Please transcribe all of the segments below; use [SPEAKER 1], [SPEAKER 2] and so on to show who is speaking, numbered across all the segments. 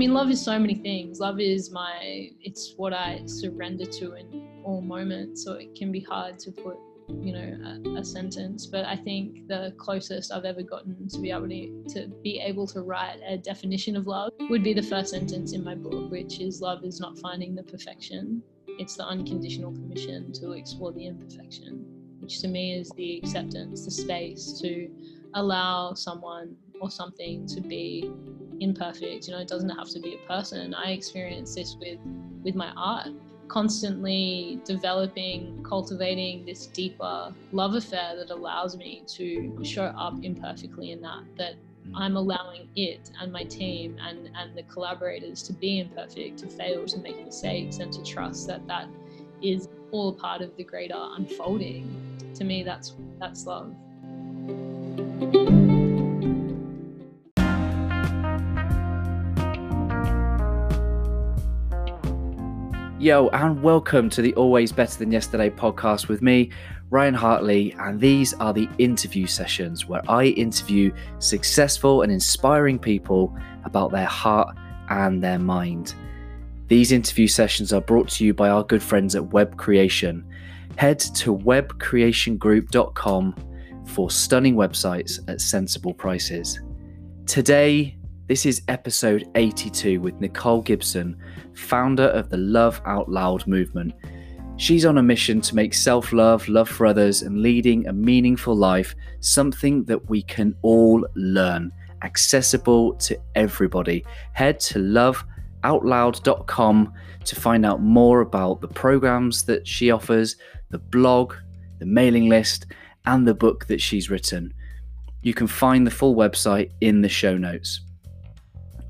[SPEAKER 1] mean, love is so many things. Love is my, it's what I surrender to in all moments. So it can be hard to put, you know, a, a sentence. But I think the closest I've ever gotten to be able to, to be able to write a definition of love would be the first sentence in my book, which is love is not finding the perfection. It's the unconditional permission to explore the imperfection, which to me is the acceptance, the space to allow someone or something to be imperfect you know it doesn't have to be a person. I experience this with with my art constantly developing cultivating this deeper love affair that allows me to show up imperfectly in that that i'm allowing it and my team and and the collaborators to be imperfect to fail to make mistakes and to trust that that is all part of the greater unfolding. To me that's that's love
[SPEAKER 2] Yo, and welcome to the Always Better Than Yesterday podcast with me, Ryan Hartley. And these are the interview sessions where I interview successful and inspiring people about their heart and their mind. These interview sessions are brought to you by our good friends at Web Creation. Head to webcreationgroup.com for stunning websites at sensible prices. Today, this is episode 82 with Nicole Gibson, founder of the Love Out Loud movement. She's on a mission to make self love, love for others, and leading a meaningful life something that we can all learn, accessible to everybody. Head to loveoutloud.com to find out more about the programs that she offers, the blog, the mailing list, and the book that she's written. You can find the full website in the show notes.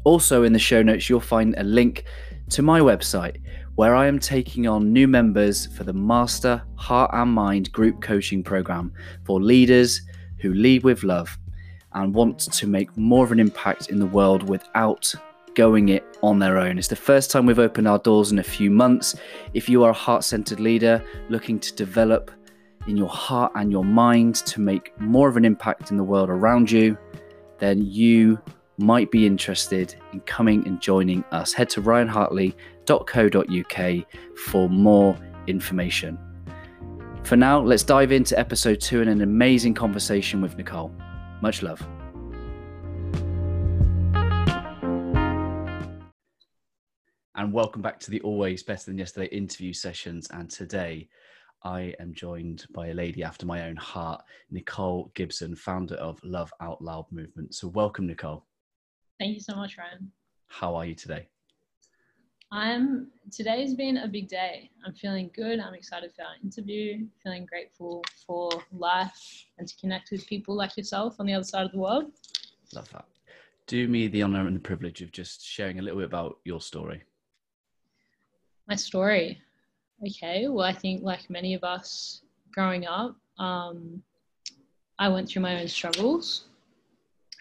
[SPEAKER 2] Also, in the show notes, you'll find a link to my website where I am taking on new members for the Master Heart and Mind group coaching program for leaders who lead with love and want to make more of an impact in the world without going it on their own. It's the first time we've opened our doors in a few months. If you are a heart centered leader looking to develop in your heart and your mind to make more of an impact in the world around you, then you might be interested in coming and joining us, head to ryanhartley.co.uk for more information. For now, let's dive into episode two and an amazing conversation with Nicole. Much love. And welcome back to the Always Better Than Yesterday interview sessions. And today, I am joined by a lady after my own heart, Nicole Gibson, founder of Love Out Loud movement. So, welcome, Nicole.
[SPEAKER 1] Thank you so much, Ryan.
[SPEAKER 2] How are you today?
[SPEAKER 1] I'm today's been a big day. I'm feeling good. I'm excited for our interview, feeling grateful for life and to connect with people like yourself on the other side of the world.
[SPEAKER 2] Love that. Do me the honor and the privilege of just sharing a little bit about your story.
[SPEAKER 1] My story. Okay. Well, I think like many of us growing up, um, I went through my own struggles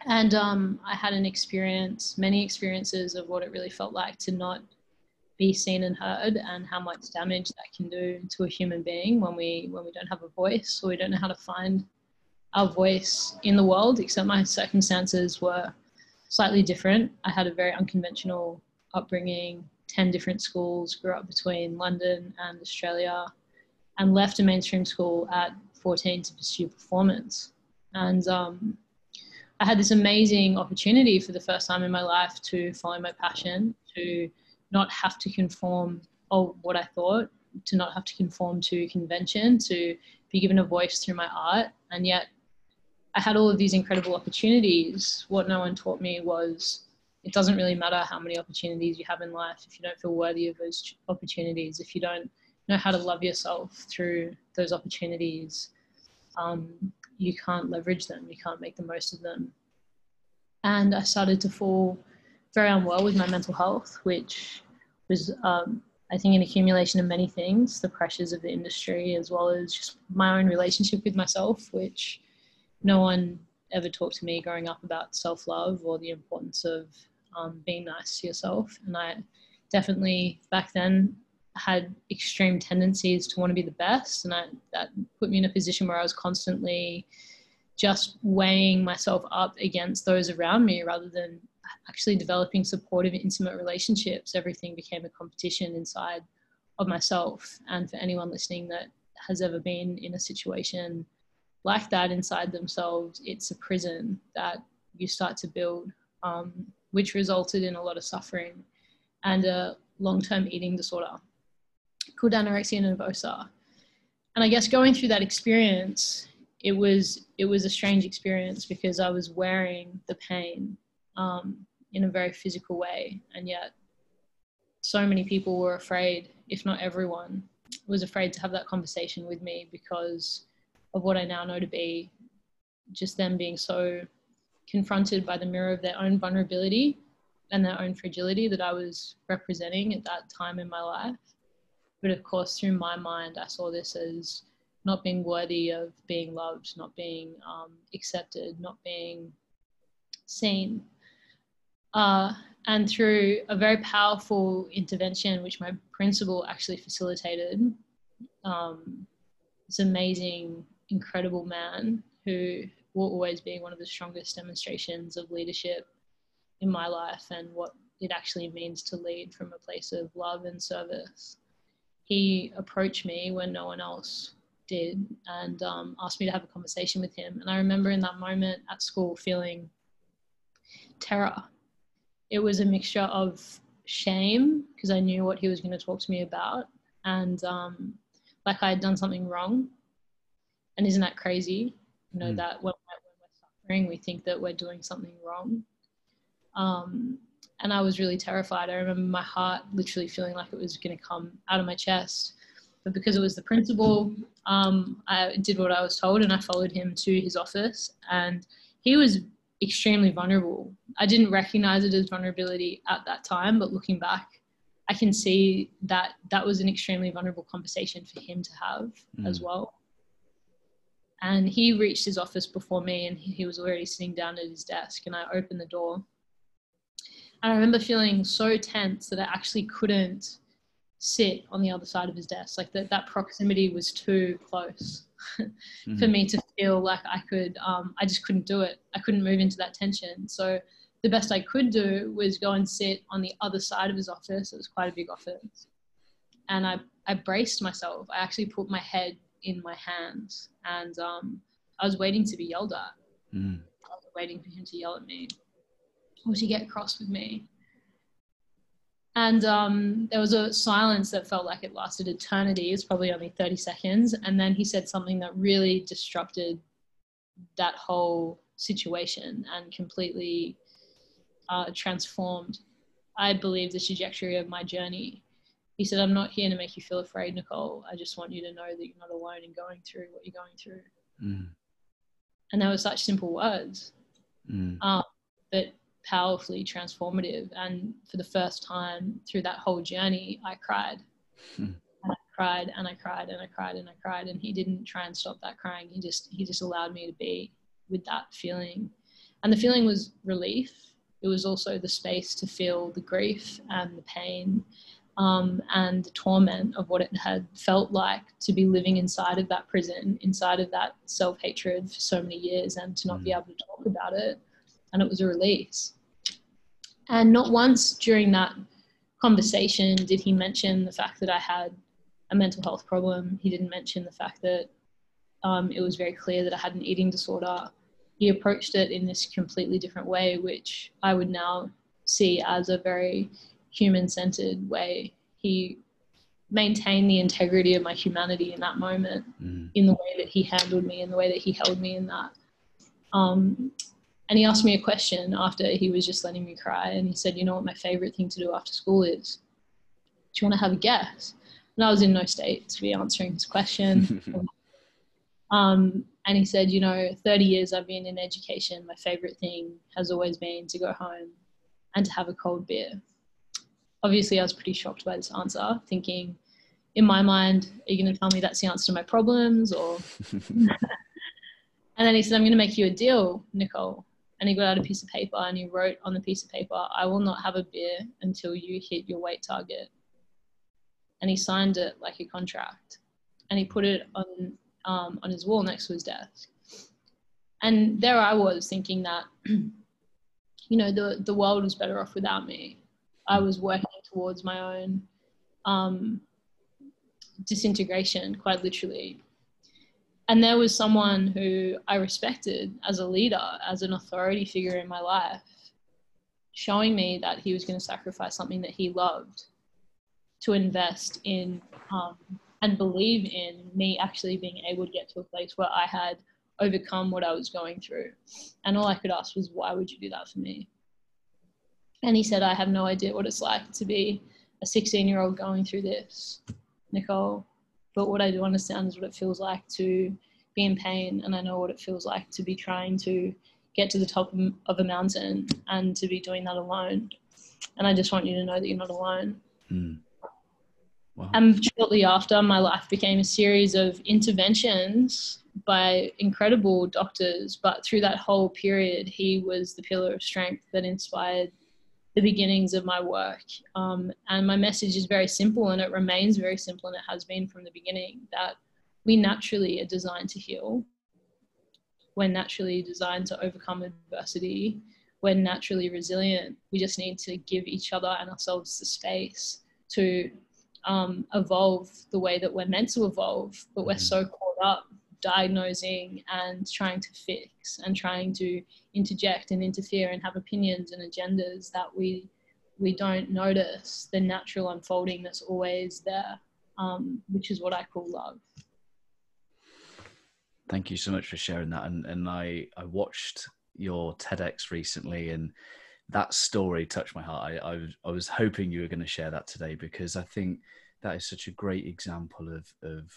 [SPEAKER 1] and um, I had an experience, many experiences of what it really felt like to not be seen and heard, and how much damage that can do to a human being when we when we don't have a voice or we don't know how to find our voice in the world. Except my circumstances were slightly different. I had a very unconventional upbringing, ten different schools, grew up between London and Australia, and left a mainstream school at 14 to pursue performance. And um, I had this amazing opportunity for the first time in my life to follow my passion, to not have to conform or what I thought, to not have to conform to convention, to be given a voice through my art. And yet I had all of these incredible opportunities. What no one taught me was it doesn't really matter how many opportunities you have in life if you don't feel worthy of those opportunities, if you don't know how to love yourself through those opportunities. Um, you can't leverage them, you can't make the most of them. And I started to fall very unwell with my mental health, which was, um, I think, an accumulation of many things the pressures of the industry, as well as just my own relationship with myself, which no one ever talked to me growing up about self love or the importance of um, being nice to yourself. And I definitely back then had extreme tendencies to want to be the best, and I, that put me in a position where I was constantly just weighing myself up against those around me rather than actually developing supportive, intimate relationships. Everything became a competition inside of myself. And for anyone listening that has ever been in a situation like that inside themselves, it's a prison that you start to build, um, which resulted in a lot of suffering and a long term eating disorder called anorexia nervosa. And I guess going through that experience, it was it was a strange experience because I was wearing the pain um, in a very physical way, and yet so many people were afraid, if not everyone, was afraid to have that conversation with me because of what I now know to be just them being so confronted by the mirror of their own vulnerability and their own fragility that I was representing at that time in my life. But of course, through my mind, I saw this as not being worthy of being loved, not being um, accepted, not being seen. Uh, and through a very powerful intervention, which my principal actually facilitated, um, this amazing, incredible man who will always be one of the strongest demonstrations of leadership in my life and what it actually means to lead from a place of love and service. He approached me when no one else did and um, asked me to have a conversation with him. And I remember in that moment at school feeling terror. It was a mixture of shame because I knew what he was going to talk to me about and um, like I had done something wrong. And isn't that crazy? You know, mm. that when, when we're suffering, we think that we're doing something wrong. Um, and I was really terrified. I remember my heart literally feeling like it was going to come out of my chest. But because it was the principal, um, I did what I was told and I followed him to his office. And he was extremely vulnerable. I didn't recognize it as vulnerability at that time, but looking back, I can see that that was an extremely vulnerable conversation for him to have mm. as well. And he reached his office before me and he was already sitting down at his desk. And I opened the door and I remember feeling so tense that I actually couldn't sit on the other side of his desk. Like that, that proximity was too close mm-hmm. for me to feel like I could, um, I just couldn't do it. I couldn't move into that tension. So the best I could do was go and sit on the other side of his office. It was quite a big office. And I, I braced myself. I actually put my head in my hands and um, I was waiting to be yelled at. Mm. I was waiting for him to yell at me or to get cross with me. And um, there was a silence that felt like it lasted eternity. It was probably only 30 seconds. And then he said something that really disrupted that whole situation and completely uh, transformed, I believe, the trajectory of my journey. He said, I'm not here to make you feel afraid, Nicole. I just want you to know that you're not alone in going through what you're going through. Mm. And they were such simple words. Mm. Um, but powerfully transformative. And for the first time through that whole journey, I cried. Hmm. And I cried and I cried and I cried and I cried. And he didn't try and stop that crying. He just he just allowed me to be with that feeling. And the feeling was relief. It was also the space to feel the grief and the pain um, and the torment of what it had felt like to be living inside of that prison, inside of that self hatred for so many years, and to not mm. be able to talk about it. And it was a release. And not once during that conversation did he mention the fact that I had a mental health problem. He didn't mention the fact that um, it was very clear that I had an eating disorder. He approached it in this completely different way, which I would now see as a very human centered way. He maintained the integrity of my humanity in that moment, mm. in the way that he handled me, in the way that he held me in that. Um, and he asked me a question after he was just letting me cry. And he said, You know what my favorite thing to do after school is? Do you want to have a guess? And I was in no state to be answering his question. um, and he said, You know, 30 years I've been in education. My favorite thing has always been to go home and to have a cold beer. Obviously, I was pretty shocked by this answer, thinking, in my mind, are you going to tell me that's the answer to my problems? Or. and then he said, I'm going to make you a deal, Nicole and he got out a piece of paper and he wrote on the piece of paper, I will not have a beer until you hit your weight target. And he signed it like a contract and he put it on, um, on his wall next to his desk. and there I was thinking that, you know, the the world was better off without me. I was working towards my own um, disintegration, quite literally. And there was someone who I respected as a leader, as an authority figure in my life, showing me that he was going to sacrifice something that he loved to invest in um, and believe in me actually being able to get to a place where I had overcome what I was going through. And all I could ask was, why would you do that for me? And he said, I have no idea what it's like to be a 16 year old going through this, Nicole. But what I do understand is what it feels like to be in pain. And I know what it feels like to be trying to get to the top of a mountain and to be doing that alone. And I just want you to know that you're not alone. Mm. Wow. And shortly after, my life became a series of interventions by incredible doctors. But through that whole period, he was the pillar of strength that inspired the beginnings of my work. Um, and my message is very simple, and it remains very simple, and it has been from the beginning that we naturally are designed to heal. We're naturally designed to overcome adversity. We're naturally resilient. We just need to give each other and ourselves the space to um, evolve the way that we're meant to evolve, but we're mm-hmm. so caught up diagnosing and trying to fix and trying to interject and interfere and have opinions and agendas that we we don't notice the natural unfolding that's always there, um, which is what I call love.
[SPEAKER 2] Thank you so much for sharing that. And and I I watched your TEDx recently and that story touched my heart. I, I, I was hoping you were going to share that today because I think that is such a great example of of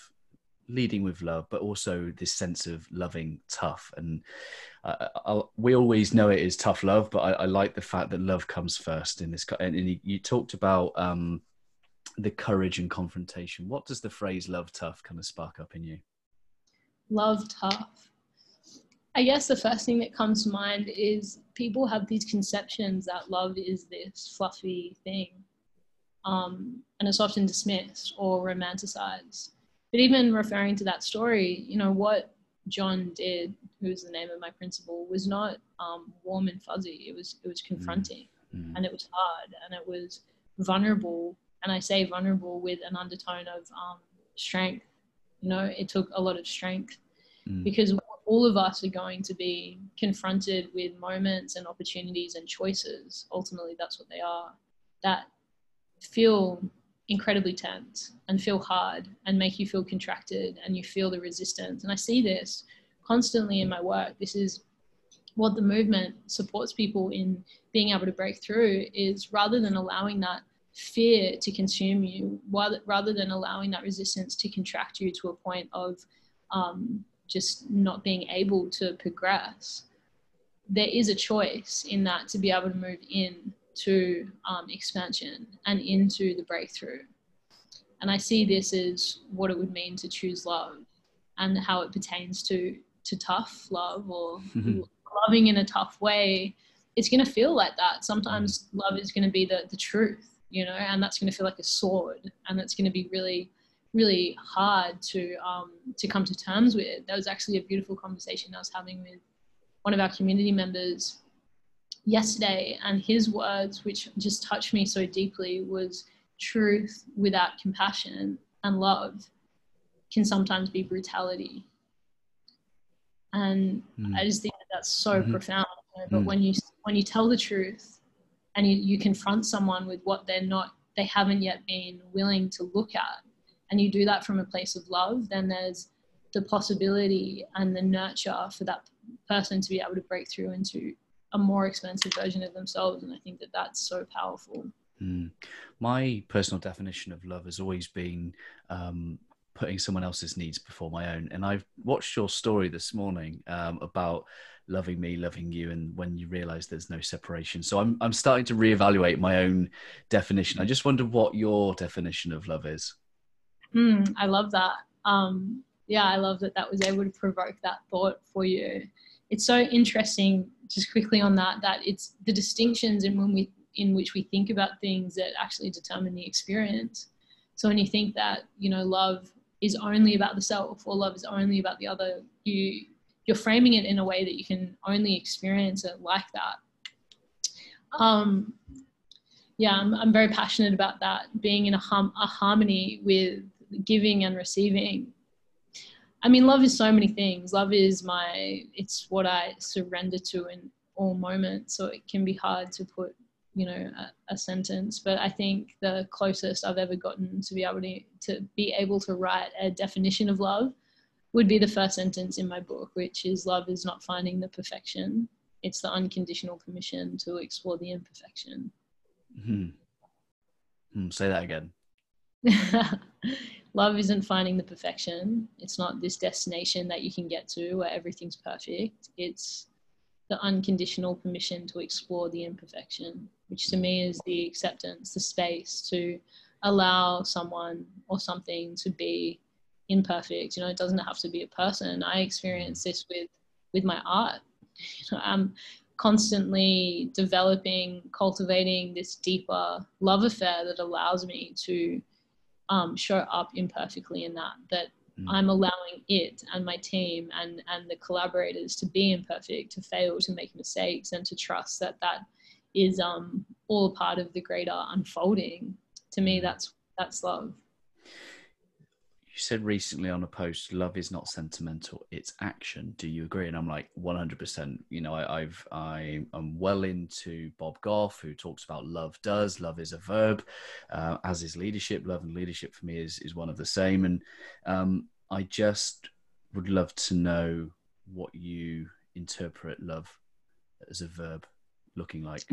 [SPEAKER 2] leading with love, but also this sense of loving tough. And uh, we always know it is tough love, but I, I, like the fact that love comes first in this. And, and you, talked about um, the courage and confrontation. What does the phrase "love tough" kind of spark up in you?
[SPEAKER 1] Love tough. I guess the first thing that comes to mind is people have these conceptions that love is this fluffy thing, um, and it's often dismissed or romanticized but even referring to that story, you know, what John did, who's the name of my principal, was not um, warm and fuzzy. It was it was confronting, mm-hmm. and it was hard, and it was vulnerable. And I say vulnerable with an undertone of um, strength. You know, it took a lot of strength mm. because all of us are going to be confronted with moments and opportunities and choices. Ultimately, that's what they are. That feel incredibly tense and feel hard and make you feel contracted and you feel the resistance. And I see this constantly in my work. This is what the movement supports people in being able to break through is rather than allowing that fear to consume you, rather than allowing that resistance to contract you to a point of um, just not being able to progress, there is a choice in that to be able to move in to um, expansion and into the breakthrough. And I see this as what it would mean to choose love and how it pertains to, to tough love or mm-hmm. loving in a tough way. It's going to feel like that. Sometimes mm-hmm. love is going to be the, the truth, you know, and that's going to feel like a sword and that's going to be really, really hard to, um, to come to terms with. That was actually a beautiful conversation I was having with one of our community members yesterday and his words which just touched me so deeply was truth without compassion and love can sometimes be brutality and mm. i just think that that's so mm-hmm. profound you know? but mm. when you when you tell the truth and you, you confront someone with what they're not they haven't yet been willing to look at and you do that from a place of love then there's the possibility and the nurture for that person to be able to break through into a more expensive version of themselves. And I think that that's so powerful.
[SPEAKER 2] Mm. My personal definition of love has always been um, putting someone else's needs before my own. And I've watched your story this morning um, about loving me, loving you, and when you realize there's no separation. So I'm, I'm starting to reevaluate my own definition. I just wonder what your definition of love is.
[SPEAKER 1] Mm, I love that. Um, yeah, I love that that was able to provoke that thought for you. It's so interesting just quickly on that, that it's the distinctions in when we in which we think about things that actually determine the experience. So when you think that you know love is only about the self or love is only about the other, you you're framing it in a way that you can only experience it like that. Um, yeah, I'm, I'm very passionate about that, being in a, hum, a harmony with giving and receiving. I mean, love is so many things. Love is my, it's what I surrender to in all moments. So it can be hard to put, you know, a, a sentence. But I think the closest I've ever gotten to be able to, to be able to write a definition of love would be the first sentence in my book, which is love is not finding the perfection. It's the unconditional permission to explore the imperfection.
[SPEAKER 2] Hmm. Hmm, say that again.
[SPEAKER 1] love isn't finding the perfection. It's not this destination that you can get to where everything's perfect. It's the unconditional permission to explore the imperfection, which to me is the acceptance, the space to allow someone or something to be imperfect. You know, it doesn't have to be a person. I experience mm. this with with my art. You know, I'm constantly developing, cultivating this deeper love affair that allows me to um, show up imperfectly in that. That mm. I'm allowing it and my team and and the collaborators to be imperfect, to fail, to make mistakes, and to trust that that is um, all a part of the greater unfolding. To me, mm. that's that's love
[SPEAKER 2] said recently on a post, love is not sentimental, it's action. Do you agree? And I'm like 100%. You know, I, I've, I, am well into Bob Goff, who talks about love does, love is a verb, uh, as is leadership. Love and leadership for me is, is one of the same. And um, I just would love to know what you interpret love as a verb looking like.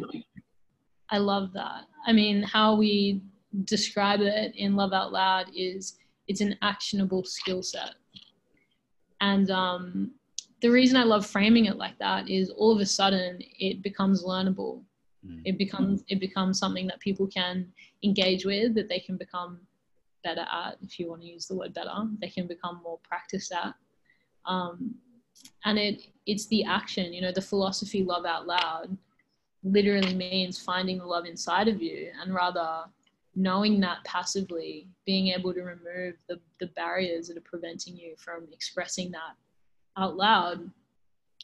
[SPEAKER 1] I love that. I mean, how we describe it in Love Out Loud is it's an actionable skill set. And um, the reason I love framing it like that is all of a sudden it becomes learnable. Mm. It becomes it becomes something that people can engage with, that they can become better at, if you want to use the word better. They can become more practiced at. Um, and it it's the action, you know, the philosophy love out loud literally means finding the love inside of you and rather knowing that passively, being able to remove the, the barriers that are preventing you from expressing that out loud,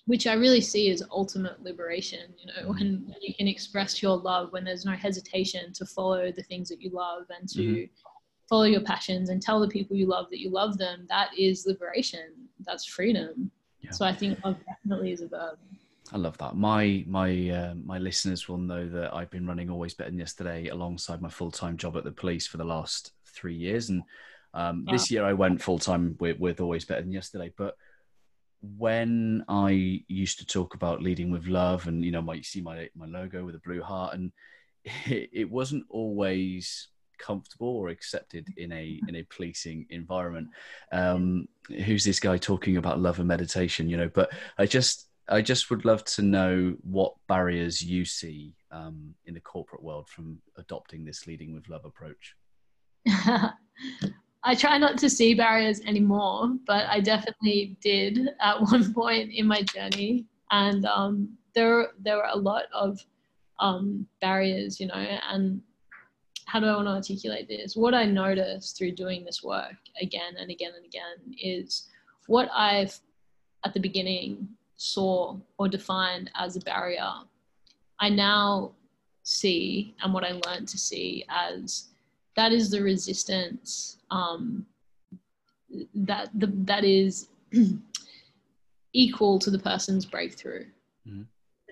[SPEAKER 1] which I really see as ultimate liberation. You know, when, when you can express your love, when there's no hesitation to follow the things that you love and to mm-hmm. follow your passions and tell the people you love that you love them, that is liberation. That's freedom. Yeah. So I think love definitely is a verb.
[SPEAKER 2] I love that. My my uh, my listeners will know that I've been running Always Better Than Yesterday alongside my full time job at the police for the last three years, and um, this year I went full time with, with Always Better Than Yesterday. But when I used to talk about leading with love, and you know, my, you see my my logo with a blue heart, and it, it wasn't always comfortable or accepted in a in a policing environment. Um, who's this guy talking about love and meditation? You know, but I just I just would love to know what barriers you see um, in the corporate world from adopting this leading with love approach.
[SPEAKER 1] I try not to see barriers anymore, but I definitely did at one point in my journey, and um, there there were a lot of um, barriers, you know. And how do I want to articulate this? What I noticed through doing this work again and again and again is what I've at the beginning saw or defined as a barrier, I now see and what I learned to see as that is the resistance um, that the, that is equal to the person's breakthrough. Mm-hmm.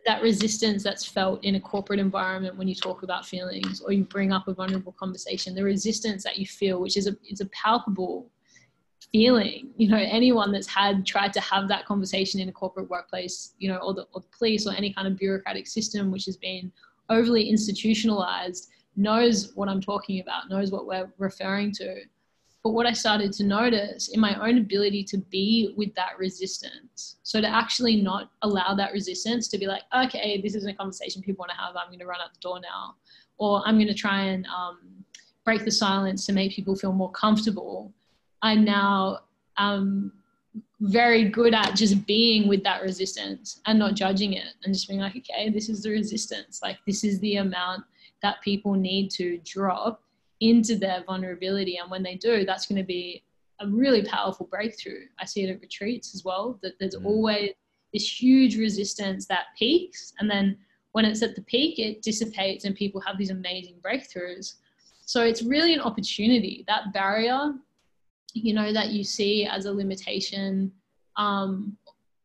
[SPEAKER 1] That resistance that's felt in a corporate environment when you talk about feelings or you bring up a vulnerable conversation, the resistance that you feel, which is a, it's a palpable feeling you know anyone that's had tried to have that conversation in a corporate workplace you know or the, or the police or any kind of bureaucratic system which has been overly institutionalized knows what i'm talking about knows what we're referring to. But what i started to notice in my own ability to be with that resistance so to actually not allow that resistance to be like okay this isn't a conversation people want to have i'm going to run out the door now or i'm going to try and um, break the silence to make people feel more comfortable I'm now um, very good at just being with that resistance and not judging it and just being like, okay, this is the resistance. Like, this is the amount that people need to drop into their vulnerability. And when they do, that's going to be a really powerful breakthrough. I see it at retreats as well, that there's
[SPEAKER 2] Mm.
[SPEAKER 1] always this huge resistance that peaks. And then when it's at the peak, it dissipates and people have these amazing breakthroughs. So it's really an opportunity. That barrier, you know, that you see as a limitation um,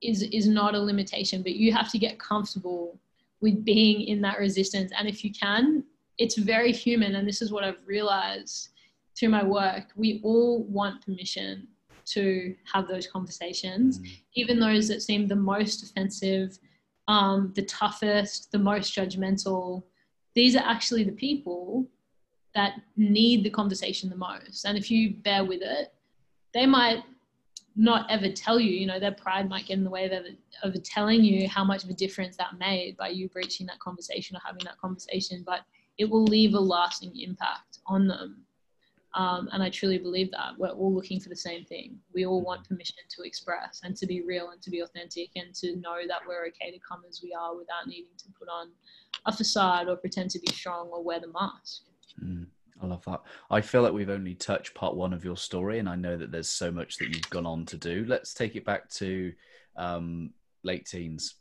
[SPEAKER 1] is, is not a limitation, but you have to get comfortable with being in that resistance. And if you can, it's very human. And this is what I've realized through my work. We all want permission to have those conversations,
[SPEAKER 2] Mm.
[SPEAKER 1] even those that seem the most offensive, um, the toughest, the most judgmental. These are actually the people that need the conversation the most. And if you bear with it, they might not ever tell you, you know, their pride might get in the way of of telling you how much of a difference that made by you breaching that conversation or having that conversation, but it will leave a lasting impact on them. Um, and I truly believe that we're all looking for the same thing. We all want permission to express and to be real and to be authentic and to know that we're okay to come as we are without needing to put on a facade or pretend to be strong or wear the mask.
[SPEAKER 2] Mm, I love that. I feel like we've only touched part one of your story, and I know that there's so much that you've gone on to do. Let's take it back to um, late teens.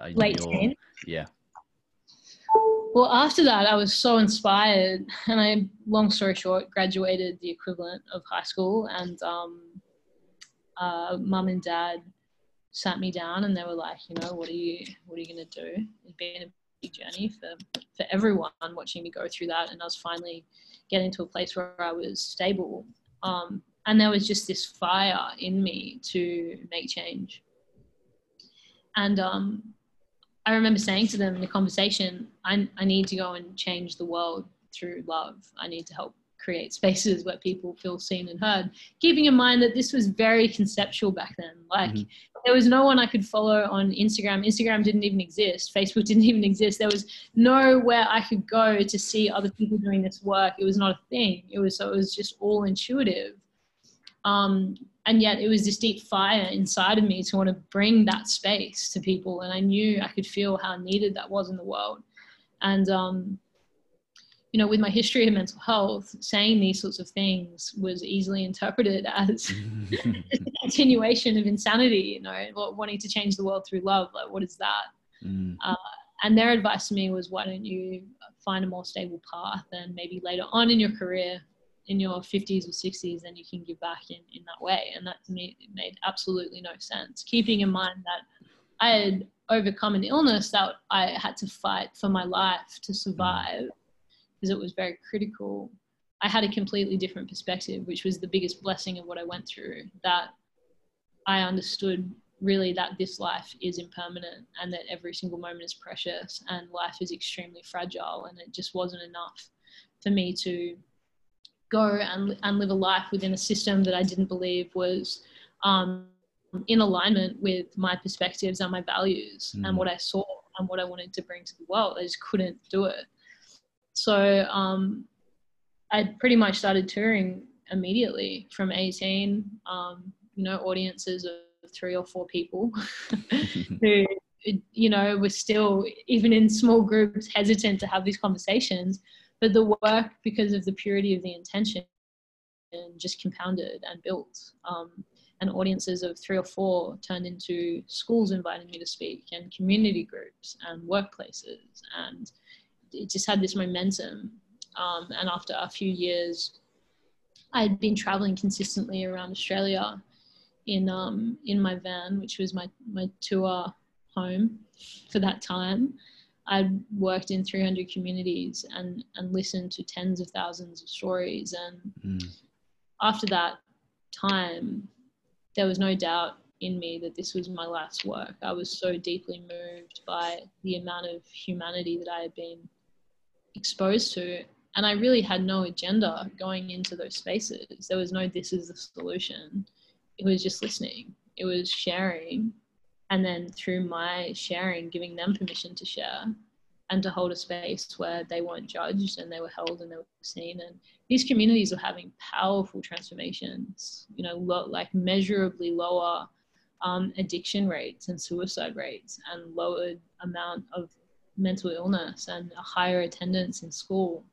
[SPEAKER 2] I
[SPEAKER 1] Late
[SPEAKER 2] you're- Yeah.
[SPEAKER 1] Well, after that, I was so inspired, and I, long story short, graduated the equivalent of high school, and um, uh, mum and dad sat me down, and they were like, you know, what are you, what are you gonna do? It's been a journey for for everyone watching me go through that, and I was finally getting to a place where I was stable, um, and there was just this fire in me to make change, and um, I remember saying to them in the conversation, I, I need to go and change the world through love. I need to help create spaces where people feel seen and heard. Keeping in mind that this was very conceptual back then. Like
[SPEAKER 2] Mhm.
[SPEAKER 1] There was no one I could follow on Instagram. Instagram didn't even exist. Facebook didn't even exist. There was nowhere I could go to see other people doing this work. It was not a thing. It was so it was just all intuitive. Um, and yet it was this deep fire inside of me to want to bring that space to people and i knew i could feel how needed that was in the world and um, you know with my history of mental health saying these sorts of things was easily interpreted as a continuation of insanity you know wanting to change the world through love like what is that?
[SPEAKER 2] Mm,
[SPEAKER 1] and their advice to me was why don't you find a more stable path and maybe later on in your career in your 50s or 60s then you can give back in, in that way. And that to me made absolutely no sense keeping in mind that i had overcome an illness that i had to fight for my life to survive because it was very critical i had a completely different perspective which was the biggest blessing of what i went through that i understood really that this life is impermanent and that every single moment is precious and life is extremely fragile and it just wasn't enough for me to go and, and live a life within a system that I didn't believe was um, in alignment with my perspectives and my values
[SPEAKER 2] Mm.
[SPEAKER 1] and what I saw and what I wanted to bring to the world. I just couldn't do it. So um, I pretty much started touring immediately from 18, um, you know, audiences of three or four people who, you know, were still, even in small groups, hesitant to have these conversations. But the work, because of the purity of the intention, just compounded and built. Um, and audiences of three or four turned into schools inviting me to speak, and community groups, and workplaces. And it just had this momentum. Um, and after a few years, I'd been traveling consistently around Australia in um, in my van, which was my my tour home for that time. I'd worked in 300 communities and and listened to tens of thousands of stories. And
[SPEAKER 2] mm,
[SPEAKER 1] after that time, there was no doubt in me that this was my life's work. I was so deeply moved by the amount of humanity that I had been exposed to. And I really had no agenda going into those spaces. There was no, this is the solution. It was just listening, it was sharing. And then through my sharing, giving them permission to share and to hold a space where they weren't judged and they were held and they were seen. And these communities are having powerful transformations, you know, lo- like measurably lower um, addiction rates and suicide rates and lowered amount of mental illness and a higher attendance in school,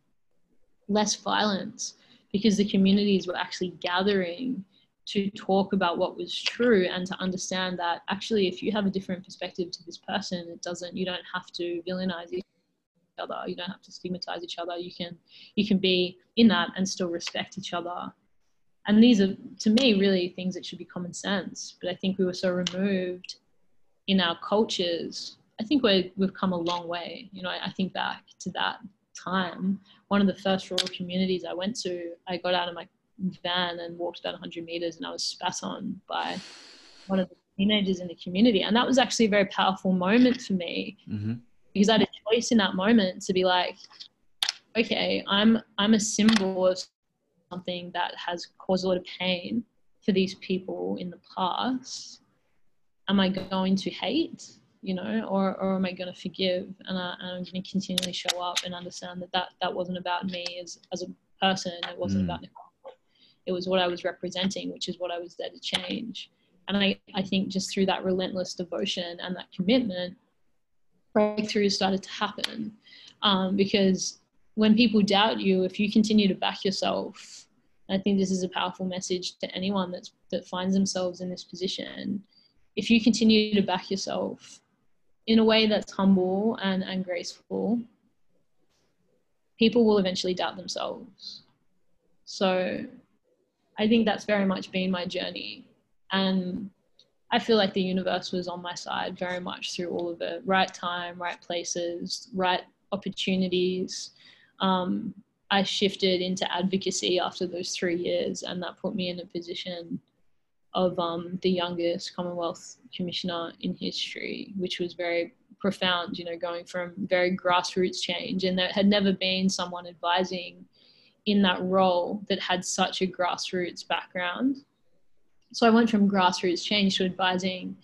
[SPEAKER 1] less violence because the communities were actually gathering to talk about what was true and to understand that actually if you have a different perspective to this person it doesn't you don't have to villainize each other you don't have to stigmatize each other. You can you can be in that and still respect each other. And these are to me really things that should be common sense. But i think we were so removed in our cultures i think we have come a long way you know I, think back to that time one of the first rural communities i went to i got out of my van and walked about 100 meters and I was spat on by one of the teenagers in the community. And that was actually a very powerful moment for me mm-hmm. because I had a choice in that moment to be like, okay, I'm, I'm a symbol of something that has caused a lot of pain for these people in the past. Am I going to hate? You know, or, or am I going to forgive? And, I, am going to continually show up and understand that that, that wasn't about me as, as a person. It wasn't mm. about Nicole it was what I was representing, which is what I was there to change. And I, I think just through that relentless devotion and that commitment, breakthroughs started to happen. Um, because when people doubt you, if you continue to back yourself, I think this is a powerful message to anyone that's, that finds themselves in this position. If you continue to back yourself in a way that's humble and, and graceful, people will eventually doubt themselves. So I think that's very much been my journey. And I feel like the universe was on my side very much through all of it right time, right places, right opportunities. Um, I shifted into advocacy after those three years, and that put me in a position of um, the youngest Commonwealth Commissioner in history, which was very profound, you know, going from very grassroots change. And there had never been someone advising in that role that had such a grassroots background. So I went from grassroots change to advising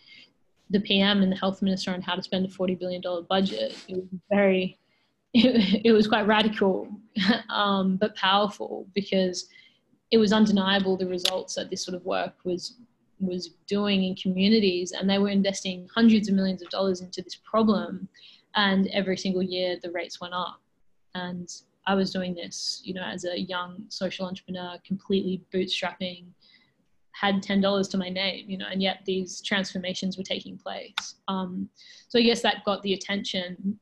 [SPEAKER 1] the PM and the health minister on how to spend a $40 billion budget. It was very, it, it was quite radical, um, but powerful because it was undeniable the results that this sort of work was was doing in communities and they were investing hundreds of millions of dollars into this problem and every single year the rates went up and I was doing this, you know, as a young social entrepreneur, completely bootstrapping, had ten dollars to my name, you know, and yet these transformations were taking place. Um, so I guess that got the attention,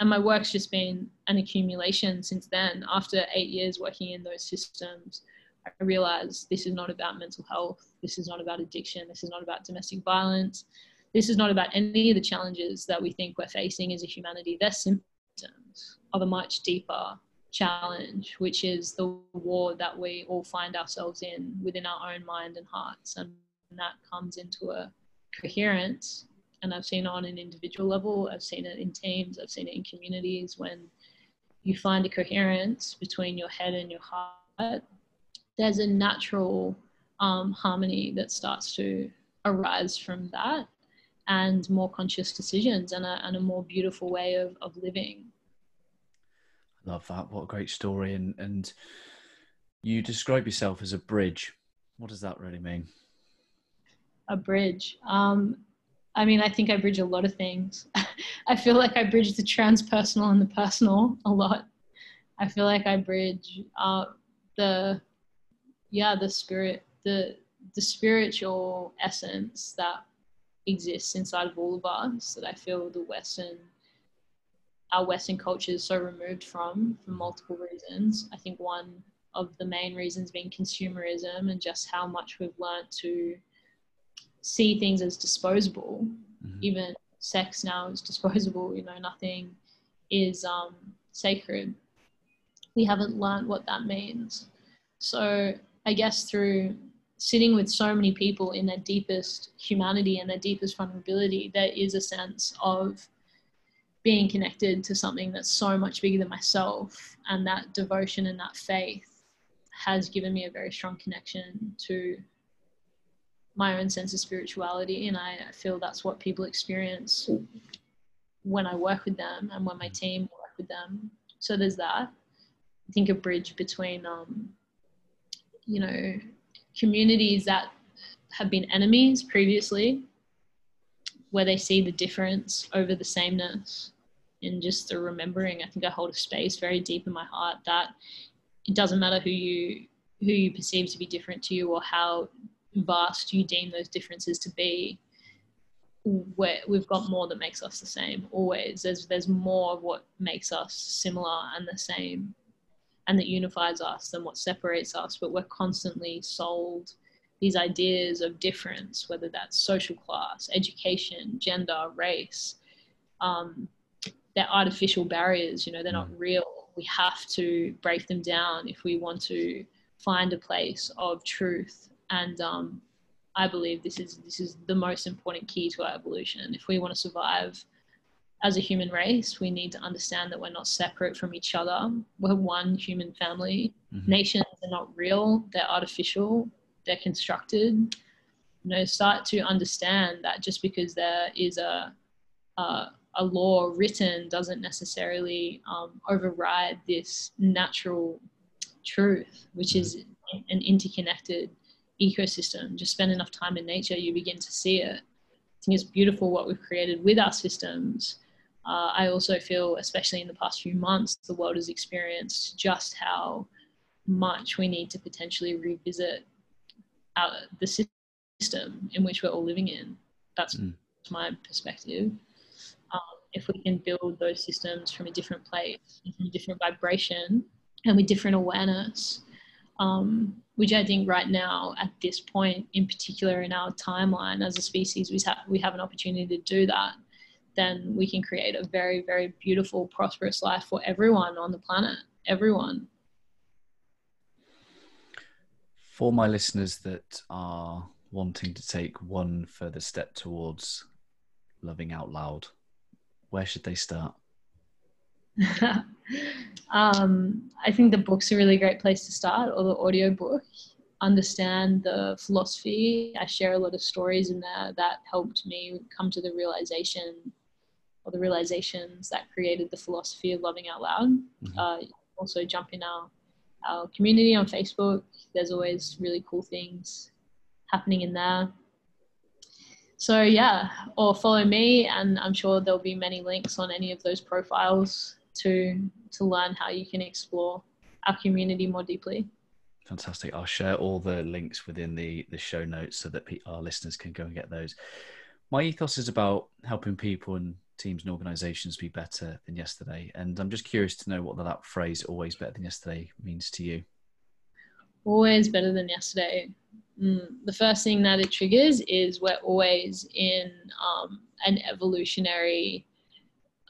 [SPEAKER 1] and my work's just been an accumulation since then. After eight years working in those systems, I realized this is not about mental health. This is not about addiction. This is not about domestic violence. This is not about any of the challenges that we think we're facing as a humanity. They're symptoms of a much deeper challenge, which is the war that we all find ourselves in within our own mind and hearts. And that comes into a coherence. And I've seen it on an individual level, I've seen it in teams, I've seen it in communities when you find a coherence between your head and your heart, there's a natural um, harmony that starts to arise from that and more conscious decisions and a, and a more beautiful way of, of living I
[SPEAKER 2] Love that. What a great story. And and you describe yourself as a bridge. What does that really mean?
[SPEAKER 1] A bridge. Um, I mean, I think I bridge a lot of things. I feel like I bridge the transpersonal and the personal a lot. I feel like I bridge uh, the, yeah, the spirit, the the spiritual essence that exists inside of all of us. That I feel the Western our Western culture is so removed from for multiple reasons. I think one of the main reasons being consumerism and just how much we've learned to see things as disposable. Mm-hmm. Even sex now is disposable. You know, nothing is um, sacred. We haven't learned what that means. So I guess through sitting with so many people in their deepest humanity and their deepest vulnerability, there is a sense of being connected to something that's so much bigger than myself and that devotion and that faith has given me a very strong connection to my own sense of spirituality and I, feel that's what people experience when I work with them and when my team work with them. So there's that. I think a bridge between um, you know communities that have been enemies previously where they see the difference over the sameness and just the remembering. I think I hold a space very deep in my heart that it doesn't matter who you who you perceive to be different to you or how vast you deem those differences to be where we've got more that makes us the same always there's there's more of what makes us similar and the same and that unifies us than what separates us but we're constantly sold these ideas of difference whether that's social class education gender race um, they're artificial barriers you know they're not mm. real we have to break them down if we want to find a place of truth and um, I believe this is this is the most important key to our evolution. If we want to survive as a human race, we need to understand that we're not separate from each other. We're one human family. Mm-hmm. Nations are not real; they're artificial. They're constructed. You know, start to understand that just because there is a a, a law written doesn't necessarily um, override this natural truth, which mm-hmm. is an interconnected ecosystem. Just spend enough time in nature, you begin to see it. I think it's beautiful what we've created with our systems. Uh, I also feel, especially in the past few months, the world has experienced just how much we need to potentially revisit our, the system in which we're all living in. That's mm. my perspective. Um, if we can build those systems from a different place, from a different vibration, and with different awareness, um, which I think right now, at this point in particular in our timeline as a species, we have, we have an opportunity to do that, then we can create a very, very beautiful, prosperous life for everyone on the planet, everyone.
[SPEAKER 2] For my listeners that are wanting to take one further step towards loving out loud, where should they start?
[SPEAKER 1] um, I think the book's a really great place to start, or the audio book. Understand the philosophy. I share a lot of stories in there that helped me come to the realization or the realizations that created the philosophy of loving out loud. Mm-hmm. Uh, also, jump in our, our community on Facebook. There's always really cool things happening in there so yeah or follow me and i'm sure there'll be many links on any of those profiles to to learn how you can explore our community more deeply.
[SPEAKER 2] Fantastic. I'll share all the links within the the show notes so that our listeners can go and get those. My ethos is about helping people and teams and organizations be better than yesterday. And I'm just curious to know what that phrase always better than yesterday means to you.
[SPEAKER 1] Always better than yesterday. Mm, the first thing that it triggers is we're always in um, an evolutionary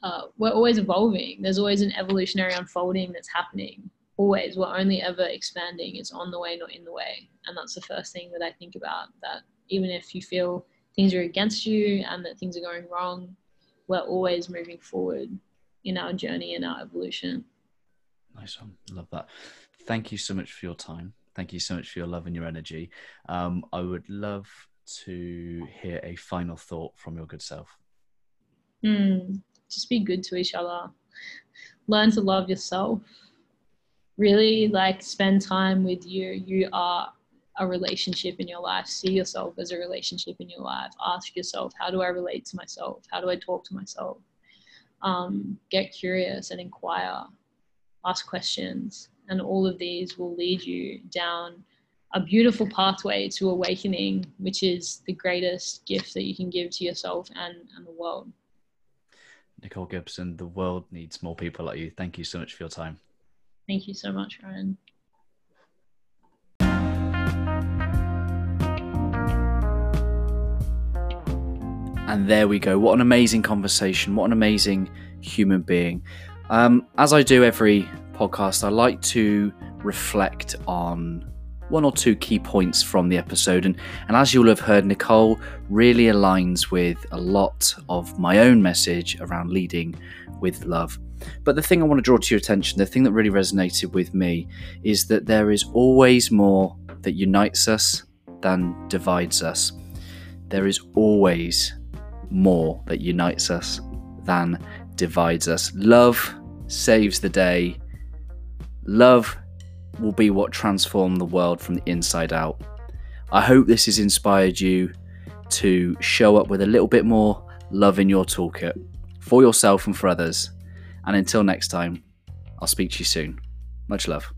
[SPEAKER 1] uh, we're always evolving. There's always an evolutionary unfolding that's happening. Always, we're only ever expanding. It's on the way, not in the way. And that's the first thing that I think about. That even if you feel things are against you and that things are going wrong, we're always moving forward in our journey and our evolution.
[SPEAKER 2] Nice one. Love that. Thank you so much for your time. Thank you so much for your love and your energy. Um, I would love to hear a final thought from your good self.
[SPEAKER 1] Mm, just be good to each other. Learn to love yourself. Really like spend time with you. You are a relationship in your life. See yourself as a relationship in your life. Ask yourself, how do I relate to myself? How do I talk to myself? Um, get curious and inquire. Ask questions. And all of these will lead you down a beautiful pathway to awakening, which is the greatest gift that you can give to yourself and, and the world.
[SPEAKER 2] Nicole Gibson, the world needs more people like you. Thank you so much for your time.
[SPEAKER 1] Thank you so much, Ryan.
[SPEAKER 2] And there we go. What an amazing conversation. What an amazing human being. Um, as I do every podcast, I like to reflect on one or two key points from the episode. And, and as you'll have heard, Nicole really aligns with a lot of my own message around leading with love. But the thing I want to draw to your attention, the thing that really resonated with me, is that there is always more that unites us than divides us. There is always more that unites us than divides us. Love saves the day. Love will be what transform the world from the inside out. I hope this has inspired you to show up with a little bit more love in your toolkit for yourself and for others. And until next time, I'll speak to you soon. Much love.